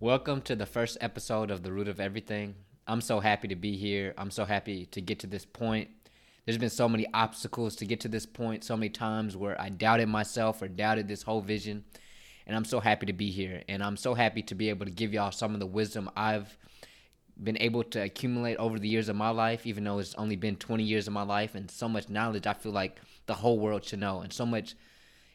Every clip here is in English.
Welcome to the first episode of The Root of Everything. I'm so happy to be here. I'm so happy to get to this point. There's been so many obstacles to get to this point, so many times where I doubted myself or doubted this whole vision. And I'm so happy to be here. And I'm so happy to be able to give y'all some of the wisdom I've been able to accumulate over the years of my life, even though it's only been 20 years of my life and so much knowledge I feel like the whole world should know, and so much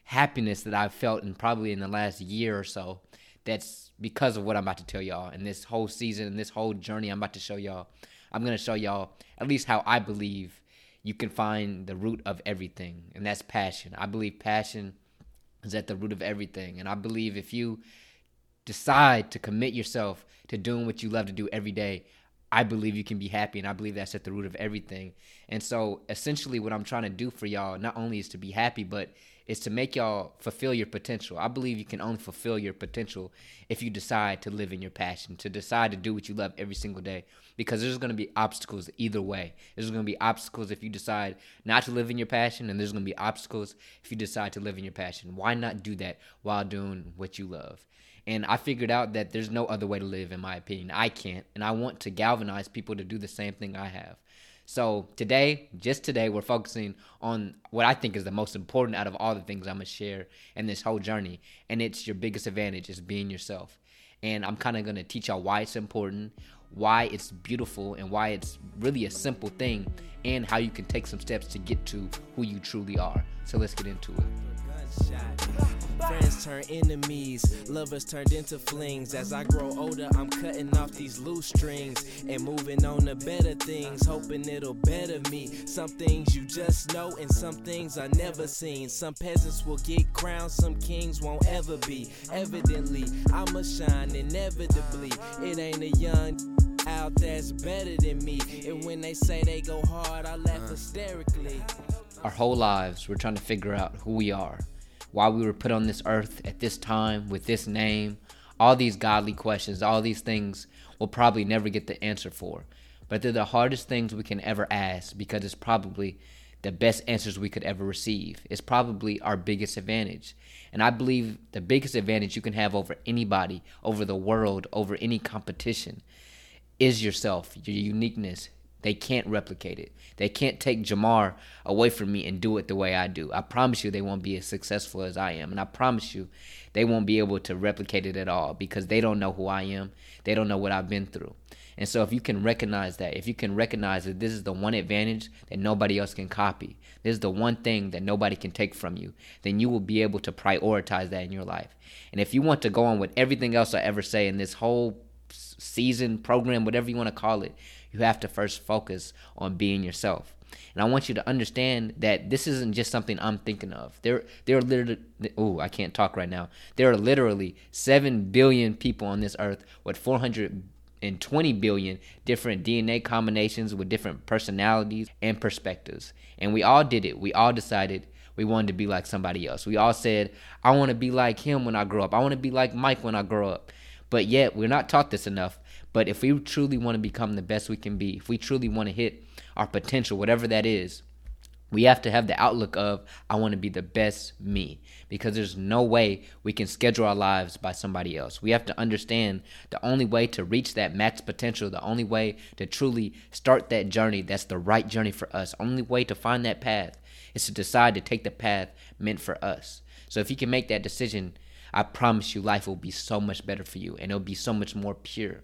happiness that I've felt in probably in the last year or so that's because of what I'm about to tell y'all. And this whole season and this whole journey I'm about to show y'all, I'm going to show y'all at least how I believe you can find the root of everything, and that's passion. I believe passion is at the root of everything. And I believe if you decide to commit yourself to doing what you love to do every day, I believe you can be happy, and I believe that's at the root of everything. And so, essentially, what I'm trying to do for y'all not only is to be happy, but is to make y'all fulfill your potential. I believe you can only fulfill your potential if you decide to live in your passion, to decide to do what you love every single day. Because there's going to be obstacles either way. There's going to be obstacles if you decide not to live in your passion, and there's going to be obstacles if you decide to live in your passion. Why not do that while doing what you love? And I figured out that there's no other way to live, in my opinion. I can't. And I want to galvanize people to do the same thing I have. So today, just today, we're focusing on what I think is the most important out of all the things I'm gonna share in this whole journey, and it's your biggest advantage is being yourself. And I'm kind of gonna teach y'all why it's important, why it's beautiful, and why it's really a simple thing, and how you can take some steps to get to who you truly are. So let's get into it. Friends turn enemies, lovers turned into flings. As I grow older, I'm cutting off these loose strings and moving on to better things, hoping it'll better me. Some things you just know, and some things I never seen. Some peasants will get crowned, some kings won't ever be. Evidently, I'ma shine inevitably. It ain't a young out that's better than me. And when they say they go hard, I laugh hysterically. Our whole lives, we're trying to figure out who we are why we were put on this earth at this time with this name, all these godly questions, all these things we'll probably never get the answer for. But they're the hardest things we can ever ask because it's probably the best answers we could ever receive. It's probably our biggest advantage. And I believe the biggest advantage you can have over anybody, over the world, over any competition is yourself, your uniqueness, they can't replicate it. They can't take Jamar away from me and do it the way I do. I promise you they won't be as successful as I am. And I promise you they won't be able to replicate it at all because they don't know who I am. They don't know what I've been through. And so if you can recognize that, if you can recognize that this is the one advantage that nobody else can copy, this is the one thing that nobody can take from you, then you will be able to prioritize that in your life. And if you want to go on with everything else I ever say in this whole season, program, whatever you want to call it, you have to first focus on being yourself. And I want you to understand that this isn't just something I'm thinking of. There, there are literally, oh, I can't talk right now. There are literally 7 billion people on this earth with 420 billion different DNA combinations with different personalities and perspectives. And we all did it. We all decided we wanted to be like somebody else. We all said, I want to be like him when I grow up. I want to be like Mike when I grow up. But yet, we're not taught this enough. But if we truly want to become the best we can be, if we truly want to hit our potential, whatever that is, we have to have the outlook of I want to be the best me because there's no way we can schedule our lives by somebody else. We have to understand the only way to reach that max potential, the only way to truly start that journey that's the right journey for us, only way to find that path is to decide to take the path meant for us. So if you can make that decision, I promise you life will be so much better for you and it'll be so much more pure.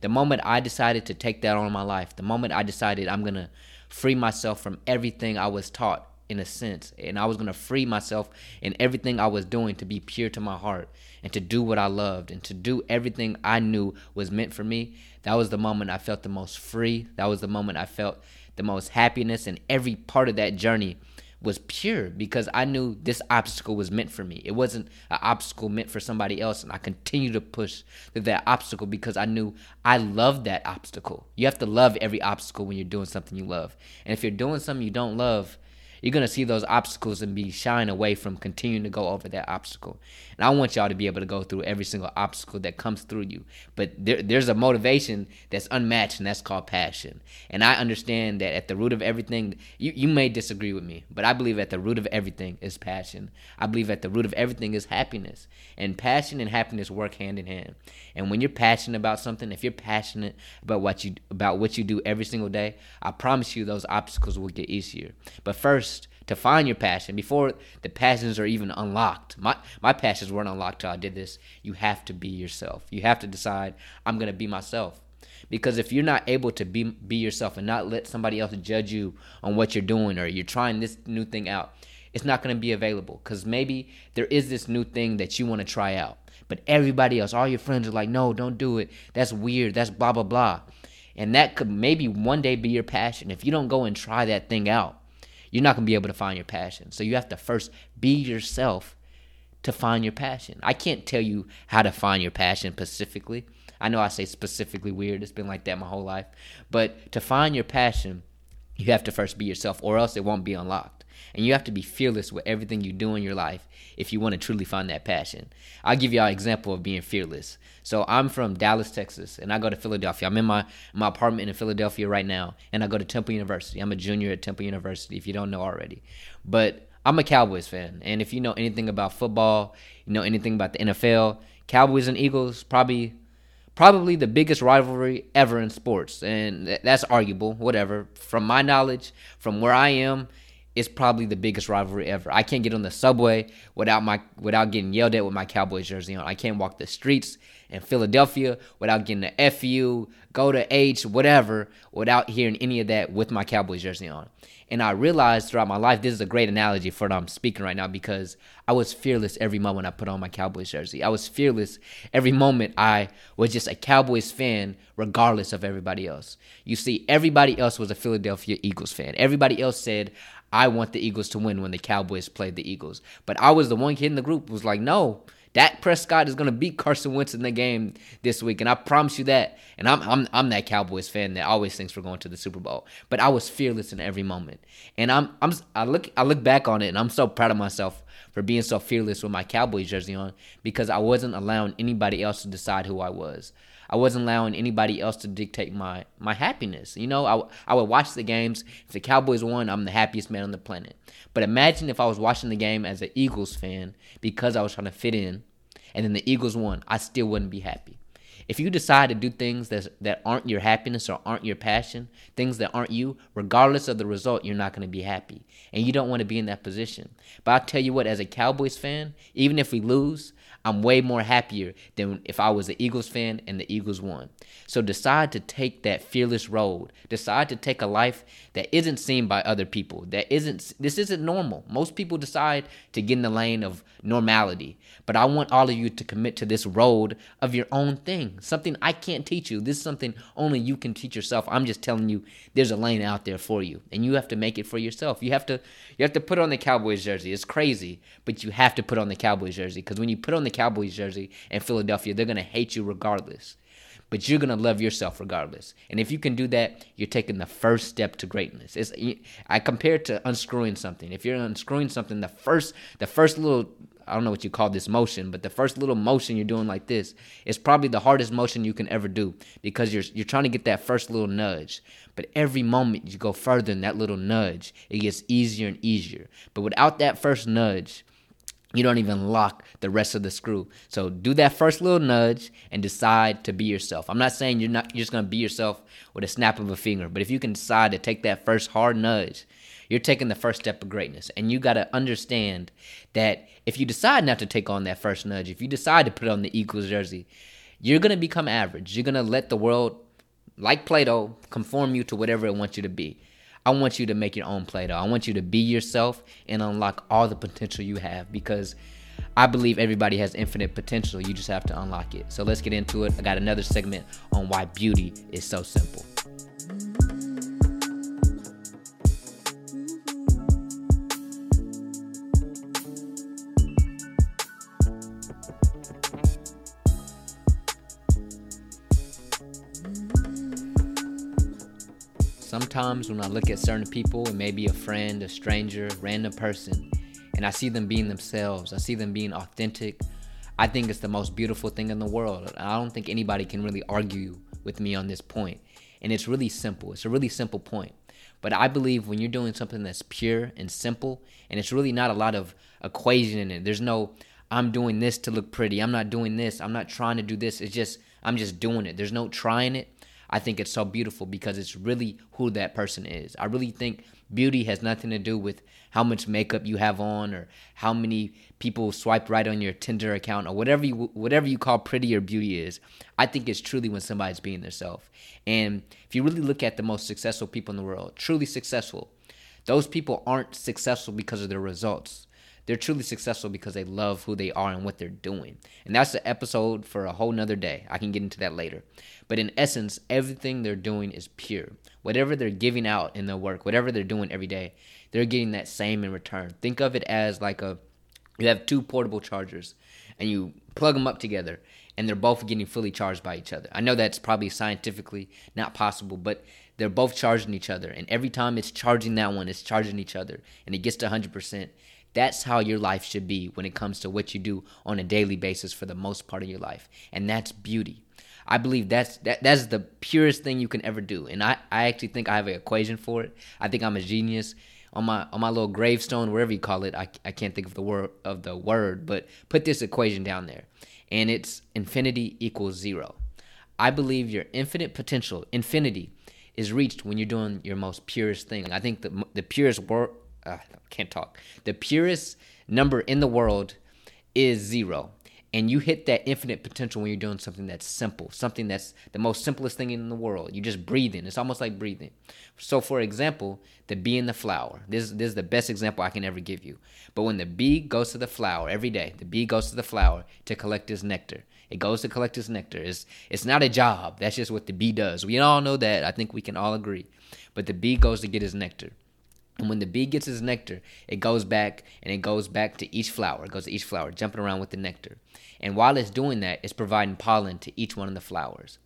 The moment I decided to take that on in my life, the moment I decided I'm going to free myself from everything I was taught in a sense, and I was going to free myself in everything I was doing to be pure to my heart and to do what I loved and to do everything I knew was meant for me, that was the moment I felt the most free. That was the moment I felt the most happiness, and every part of that journey was pure because I knew this obstacle was meant for me. It wasn't an obstacle meant for somebody else. And I continued to push through that obstacle because I knew I loved that obstacle. You have to love every obstacle when you're doing something you love. And if you're doing something you don't love, You're gonna see those obstacles and be shying away from continuing to go over that obstacle. And I want y'all to be able to go through every single obstacle that comes through you. But there, there's a motivation that's unmatched, and that's called passion. And I understand that at the root of everything, you, you may disagree with me, but I believe at the root of everything is passion. I believe at the root of everything is happiness. And passion and happiness work hand in hand. And when you're passionate about something, if you're passionate about what you about what you do every single day, I promise you those obstacles will get easier. But first, to find your passion before the passions are even unlocked. My my passions weren't unlocked till I did this. You have to be yourself. You have to decide I'm gonna be myself. Because if you're not able to be be yourself and not let somebody else judge you on what you're doing or you're trying this new thing out, it's not gonna be available. Cause maybe there is this new thing that you want to try out. But everybody else, all your friends are like, no, don't do it. That's weird. That's blah blah blah. And that could maybe one day be your passion. If you don't go and try that thing out, you're not going to be able to find your passion. So you have to first be yourself to find your passion. I can't tell you how to find your passion specifically. I know I say specifically weird. It's been like that my whole life. But to find your passion, you have to first be yourself or else it won't be unlocked. And you have to be fearless with everything you do in your life if you want to truly find that passion. I'll give you an example of being fearless. So I'm from Dallas, Texas, and I go to Philadelphia. I'm in my my apartment in Philadelphia right now, and I go to Temple University. I'm a junior at Temple University, if you don't know already. But I'm a Cowboys fan, and if you know anything about football, you know anything about the NFL, Cowboys and Eagles probably probably the biggest rivalry ever in sports, and that's arguable. Whatever. From my knowledge, from where I am, it's probably the biggest rivalry ever. I can't get on the subway without my without getting yelled at with my Cowboys jersey on. I can't walk the streets in Philadelphia without getting the FU, go to H, whatever, without hearing any of that with my Cowboys jersey on. And I realized throughout my life, this is a great analogy for what I'm speaking right now because I was fearless every moment I put on my Cowboys jersey. I was fearless every moment I was just a Cowboys fan, regardless of everybody else. You see, everybody else was a Philadelphia Eagles fan. Everybody else said, I want the Eagles to win when the Cowboys played the Eagles. But I was the one kid in the group was like, no, Dak Prescott is gonna beat Carson Wentz in the game this week, and I promise you that. And I'm I'm I'm that Cowboys fan that always thinks we're going to the Super Bowl. But I was fearless in every moment, and I'm I'm I look I look back on it, and I'm so proud of myself for being so fearless with my Cowboys jersey on because I wasn't allowing anybody else to decide who I was. I wasn't allowing anybody else to dictate my my happiness. You know, I, I would watch the games. If the Cowboys won, I'm the happiest man on the planet. But imagine if I was watching the game as an Eagles fan because I was trying to fit in, and then the Eagles won, I still wouldn't be happy. If you decide to do things that that aren't your happiness or aren't your passion, things that aren't you, regardless of the result, you're not going to be happy, and you don't want to be in that position. But I'll tell you what, as a Cowboys fan, even if we lose, I'm way more happier than if I was an Eagles fan and the Eagles won. So decide to take that fearless road. Decide to take a life that isn't seen by other people. That isn't this isn't normal. Most people decide to get in the lane of normality. But I want all of you to commit to this road of your own thing. Something I can't teach you. This is something only you can teach yourself. I'm just telling you there's a lane out there for you. And you have to make it for yourself. You have to you have to put on the Cowboys jersey. It's crazy, but you have to put on the Cowboys jersey because when you put on the Cowboys jersey in Philadelphia, they're going to hate you regardless but you're gonna love yourself regardless. And if you can do that, you're taking the first step to greatness. It's I compare it to unscrewing something. If you're unscrewing something, the first the first little I don't know what you call this motion, but the first little motion you're doing like this is probably the hardest motion you can ever do because you're you're trying to get that first little nudge. But every moment you go further in that little nudge, it gets easier and easier. But without that first nudge, you don't even lock the rest of the screw. So do that first little nudge and decide to be yourself. I'm not saying you're not you're just gonna be yourself with a snap of a finger, but if you can decide to take that first hard nudge, you're taking the first step of greatness. And you gotta understand that if you decide not to take on that first nudge, if you decide to put on the Eagles jersey, you're gonna become average. You're gonna let the world, like Play-Doh, conform you to whatever it wants you to be. I want you to make your own Play Doh. I want you to be yourself and unlock all the potential you have because I believe everybody has infinite potential. You just have to unlock it. So let's get into it. I got another segment on why beauty is so simple. When I look at certain people, it may be a friend, a stranger, random person, and I see them being themselves, I see them being authentic, I think it's the most beautiful thing in the world. I don't think anybody can really argue with me on this point. And it's really simple. It's a really simple point. But I believe when you're doing something that's pure and simple, and it's really not a lot of equation in it, there's no, I'm doing this to look pretty. I'm not doing this. I'm not trying to do this. It's just, I'm just doing it. There's no trying it. I think it's so beautiful because it's really who that person is. I really think beauty has nothing to do with how much makeup you have on or how many people swipe right on your Tinder account or whatever you whatever you call pretty or beauty is. I think it's truly when somebody's being themselves. And if you really look at the most successful people in the world, truly successful, those people aren't successful because of their results. They're truly successful because they love who they are and what they're doing. And that's the episode for a whole nother day. I can get into that later. But in essence, everything they're doing is pure. Whatever they're giving out in their work, whatever they're doing every day, they're getting that same in return. Think of it as like a you have two portable chargers and you plug them up together and they're both getting fully charged by each other. I know that's probably scientifically not possible, but they're both charging each other. And every time it's charging that one, it's charging each other. And it gets to 100%. That's how your life should be when it comes to what you do on a daily basis for the most part of your life. And that's beauty. I believe that's that that's the purest thing you can ever do. And I, I actually think I have an equation for it. I think I'm a genius. On my on my little gravestone, wherever you call it, I, I can't think of the word of the word, but put this equation down there. And it's infinity equals zero. I believe your infinite potential, infinity, is reached when you're doing your most purest thing. I think the the purest word uh, can't talk. The purest number in the world is zero. And you hit that infinite potential when you're doing something that's simple, something that's the most simplest thing in the world. You're just breathing. It's almost like breathing. So, for example, the bee and the flower. This, this is the best example I can ever give you. But when the bee goes to the flower every day, the bee goes to the flower to collect his nectar. It goes to collect his nectar. It's, it's not a job. That's just what the bee does. We all know that. I think we can all agree. But the bee goes to get his nectar. And when the bee gets its nectar, it goes back and it goes back to each flower. It goes to each flower, jumping around with the nectar. And while it's doing that, it's providing pollen to each one of the flowers.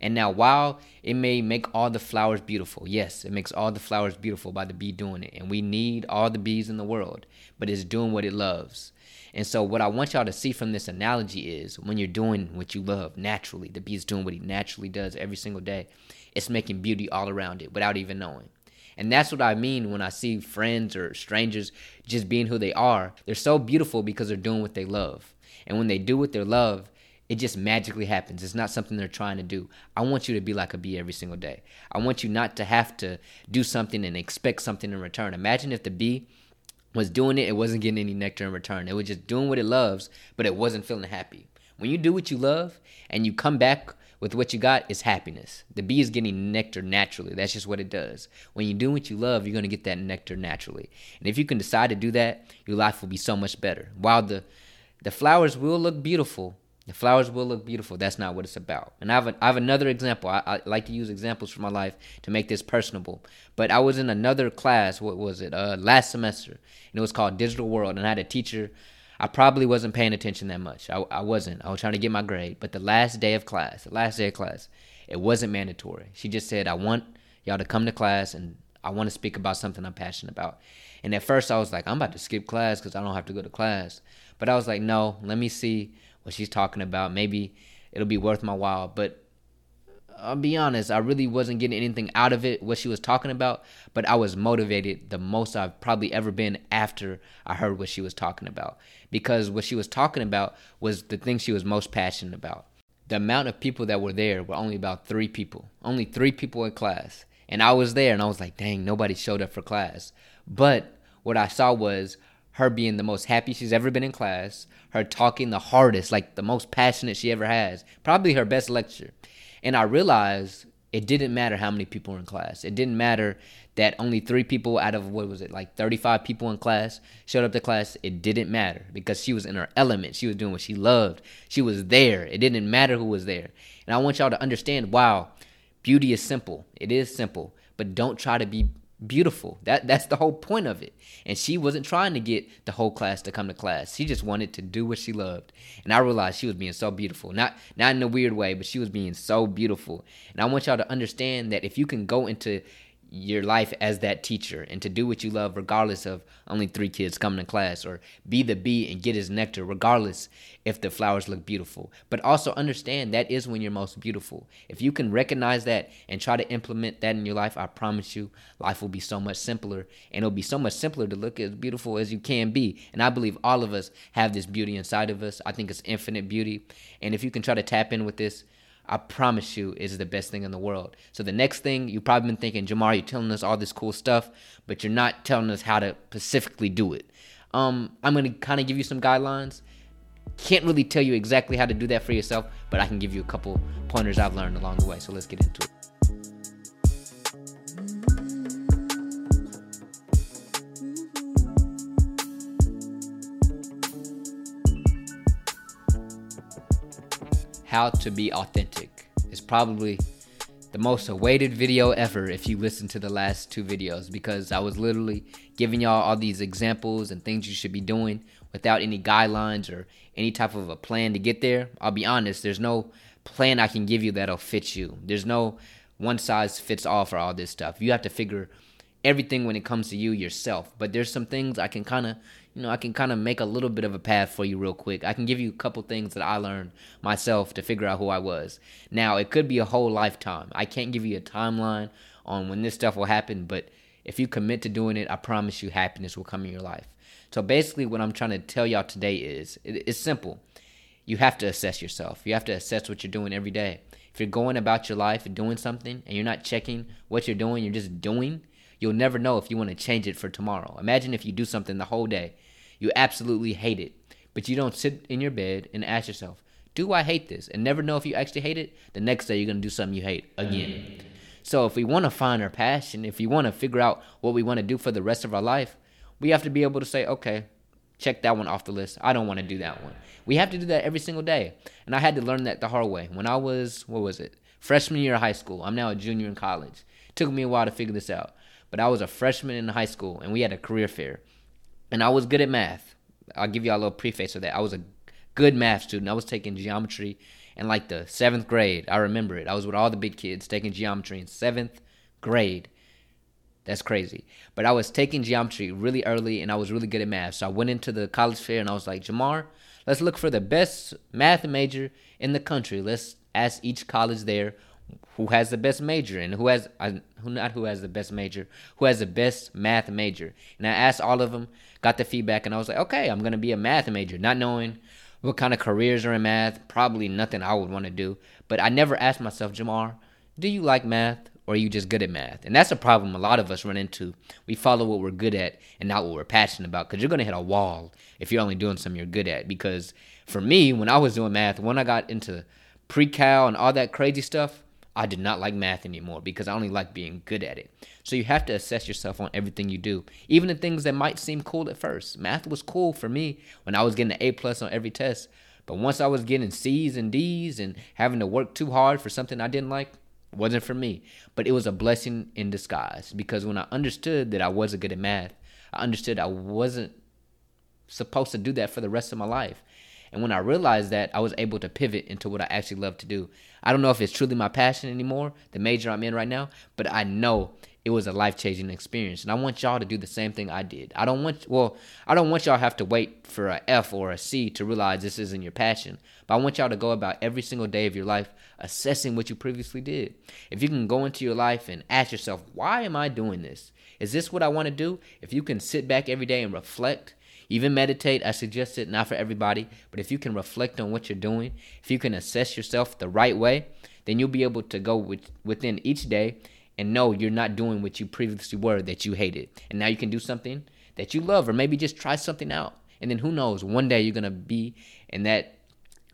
And now, while it may make all the flowers beautiful, yes, it makes all the flowers beautiful by the bee doing it. And we need all the bees in the world, but it's doing what it loves. And so, what I want y'all to see from this analogy is when you're doing what you love naturally, the bee is doing what he naturally does every single day, it's making beauty all around it without even knowing. And that's what I mean when I see friends or strangers just being who they are. They're so beautiful because they're doing what they love. And when they do what they love, it just magically happens. It's not something they're trying to do. I want you to be like a bee every single day. I want you not to have to do something and expect something in return. Imagine if the bee was doing it, it wasn't getting any nectar in return. It was just doing what it loves, but it wasn't feeling happy. When you do what you love and you come back with what you got is happiness. The bee is getting nectar naturally. That's just what it does. When you do what you love, you're going to get that nectar naturally. And if you can decide to do that, your life will be so much better. While the the flowers will look beautiful, the flowers will look beautiful. That's not what it's about. And I have, a, I have another example. I, I, like to use examples from my life to make this personable. But I was in another class. What was it? Uh, last semester, and it was called Digital World. And I had a teacher I probably wasn't paying attention that much. I, I wasn't. I was trying to get my grade. But the last day of class, the last day of class, it wasn't mandatory. She just said, I want y'all to come to class and I want to speak about something I'm passionate about. And at first I was like, I'm about to skip class because I don't have to go to class. But I was like, no, let me see what she's talking about. Maybe it'll be worth my while. But I'll be honest, I really wasn't getting anything out of it, what she was talking about, but I was motivated the most I've probably ever been after I heard what she was talking about. Because what she was talking about was the thing she was most passionate about. The amount of people that were there were only about three people, only three people in class. And I was there and I was like, dang, nobody showed up for class. But what I saw was her being the most happy she's ever been in class, her talking the hardest, like the most passionate she ever has, probably her best lecture. And I realized it didn't matter how many people were in class. It didn't matter that only three people out of what was it, like 35 people in class showed up to class. It didn't matter because she was in her element. She was doing what she loved. She was there. It didn't matter who was there. And I want y'all to understand wow, beauty is simple. It is simple, but don't try to be beautiful. That that's the whole point of it. And she wasn't trying to get the whole class to come to class. She just wanted to do what she loved. And I realized she was being so beautiful. Not not in a weird way, but she was being so beautiful. And I want y'all to understand that if you can go into your life as that teacher and to do what you love regardless of only three kids coming to class or be the bee and get his nectar regardless if the flowers look beautiful. But also understand that is when you're most beautiful. If you can recognize that and try to implement that in your life i promise you life will be so much simpler and it'll be so much simpler to look as beautiful as you can be. And i believe all of us have this beauty inside of us. I think it's infinite beauty. And if you can try to tap in with this I promise you is the best thing in the world. So the next thing you've probably been thinking, Jamar, you're telling us all this cool stuff, but you're not telling us how to specifically do it. Um, I'm gonna kind of give you some guidelines. Can't really tell you exactly how to do that for yourself, but I can give you a couple pointers I've learned along the way. So let's get into it. How to be authentic. It's probably the most awaited video ever if you listen to the last two videos because I was literally giving y'all all these examples and things you should be doing without any guidelines or any type of a plan to get there. I'll be honest, there's no plan I can give you that'll fit you. There's no one size fits all for all this stuff. You have to figure everything when it comes to you yourself. But there's some things I can kind of, you know, I can kind of make a little bit of a path for you real quick. I can give you a couple things that I learned myself to figure out who I was. Now, it could be a whole lifetime. I can't give you a timeline on when this stuff will happen, but if you commit to doing it, I promise you happiness will come in your life. So basically, what I'm trying to tell y'all today is it's simple. You have to assess yourself. You have to assess what you're doing every day. If you're going about your life and doing something and you're not checking what you're doing, you're just doing, You'll never know if you want to change it for tomorrow. Imagine if you do something the whole day, you absolutely hate it, but you don't sit in your bed and ask yourself, do I hate this? And never know if you actually hate it. The next day, you're going to do something you hate again. So, if we want to find our passion, if we want to figure out what we want to do for the rest of our life, we have to be able to say, okay, check that one off the list. I don't want to do that one. We have to do that every single day. And I had to learn that the hard way. When I was, what was it? Freshman year of high school. I'm now a junior in college. It took me a while to figure this out but I was a freshman in high school and we had a career fair. And I was good at math. I'll give you a little preface of that. I was a good math student. I was taking geometry in like the seventh grade. I remember it. I was with all the big kids taking geometry in seventh grade. That's crazy. But I was taking geometry really early and I was really good at math. So I went into the college fair and I was like, Jamar, let's look for the best math major in the country. Let's ask each college there who has the best major and who has uh, who not who has the best major, who has the best math major. And I asked all of them, got the feedback, and I was like, okay, I'm gonna be a math major, not knowing what kind of careers are in math. Probably nothing I would want to do. But I never asked myself, Jamar, do you like math or are you just good at math? And that's a problem a lot of us run into. We follow what we're good at and not what we're passionate about because you're going to hit a wall if you're only doing something you're good at. Because for me, when I was doing math, when I got into pre cal and all that crazy stuff, I did not like math anymore because I only like being good at it. So you have to assess yourself on everything you do, even the things that might seem cool at first. Math was cool for me when I was getting an A plus on every test, but once I was getting C's and D's and having to work too hard for something I didn't like, wasn't for me. But it was a blessing in disguise because when I understood that I wasn't good at math, I understood I wasn't supposed to do that for the rest of my life. And when I realized that, I was able to pivot into what I actually love to do. I don't know if it's truly my passion anymore, the major I'm in right now, but I know it was a life changing experience. And I want y'all to do the same thing I did. I don't want, well, I don't want y'all have to wait for a F or a C to realize this isn't your passion. But I want y'all to go about every single day of your life assessing what you previously did. If you can go into your life and ask yourself, why am I doing this? Is this what I want to do? If you can sit back every day and reflect even meditate, I suggest it, not for everybody, but if you can reflect on what you're doing, if you can assess yourself the right way, then you'll be able to go with, within each day and know you're not doing what you previously were that you hated. And now you can do something that you love, or maybe just try something out. And then who knows, one day you're gonna be in that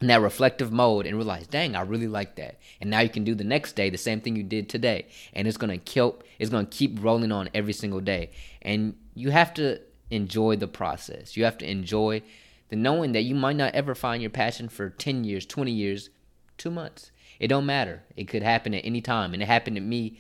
in that reflective mode and realize, dang, I really like that. And now you can do the next day the same thing you did today. And it's gonna kill it's gonna keep rolling on every single day. And you have to enjoy the process. You have to enjoy the knowing that you might not ever find your passion for 10 years, 20 years, two months. It don't matter. It could happen at any time. And it happened to me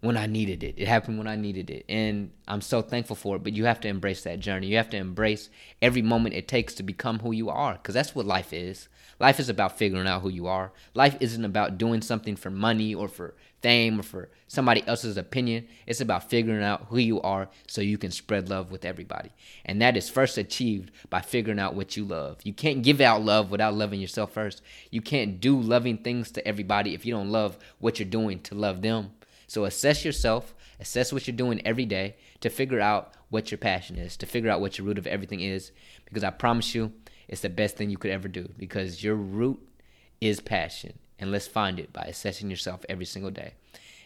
when I needed it. It happened when I needed it. And I'm so thankful for it. But you have to embrace that journey. You have to embrace every moment it takes to become who you are. Because that's what life is. Life is about figuring out who you are. Life isn't about doing something for money or for fame or for somebody else's opinion. It's about figuring out who you are so you can spread love with everybody. And that is first achieved by figuring out what you love. You can't give out love without loving yourself first. You can't do loving things to everybody if you don't love what you're doing to love them. So assess yourself, assess what you're doing every day to figure out what your passion is, to figure out what your root of everything is. Because I promise you, it's the best thing you could ever do because your root is passion. And let's find it by assessing yourself every single day.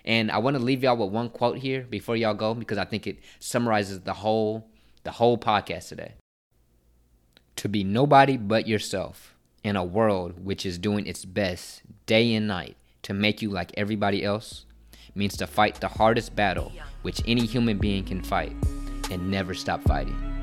And I want to leave y'all with one quote here before y'all go because I think it summarizes the whole the whole podcast today. To be nobody but yourself in a world which is doing its best day and night to make you like everybody else means to fight the hardest battle which any human being can fight and never stop fighting.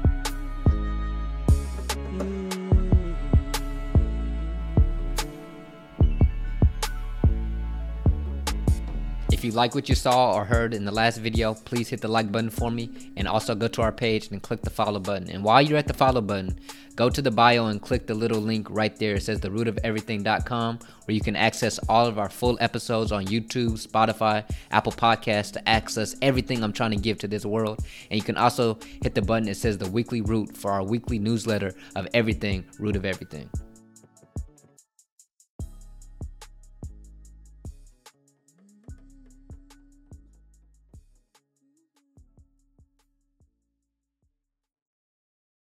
If you like what you saw or heard in the last video, please hit the like button for me and also go to our page and click the follow button. And while you're at the follow button, go to the bio and click the little link right there. It says the root of everything.com where you can access all of our full episodes on YouTube, Spotify, Apple Podcasts to access everything I'm trying to give to this world. And you can also hit the button that says the weekly root for our weekly newsletter of everything, root of everything.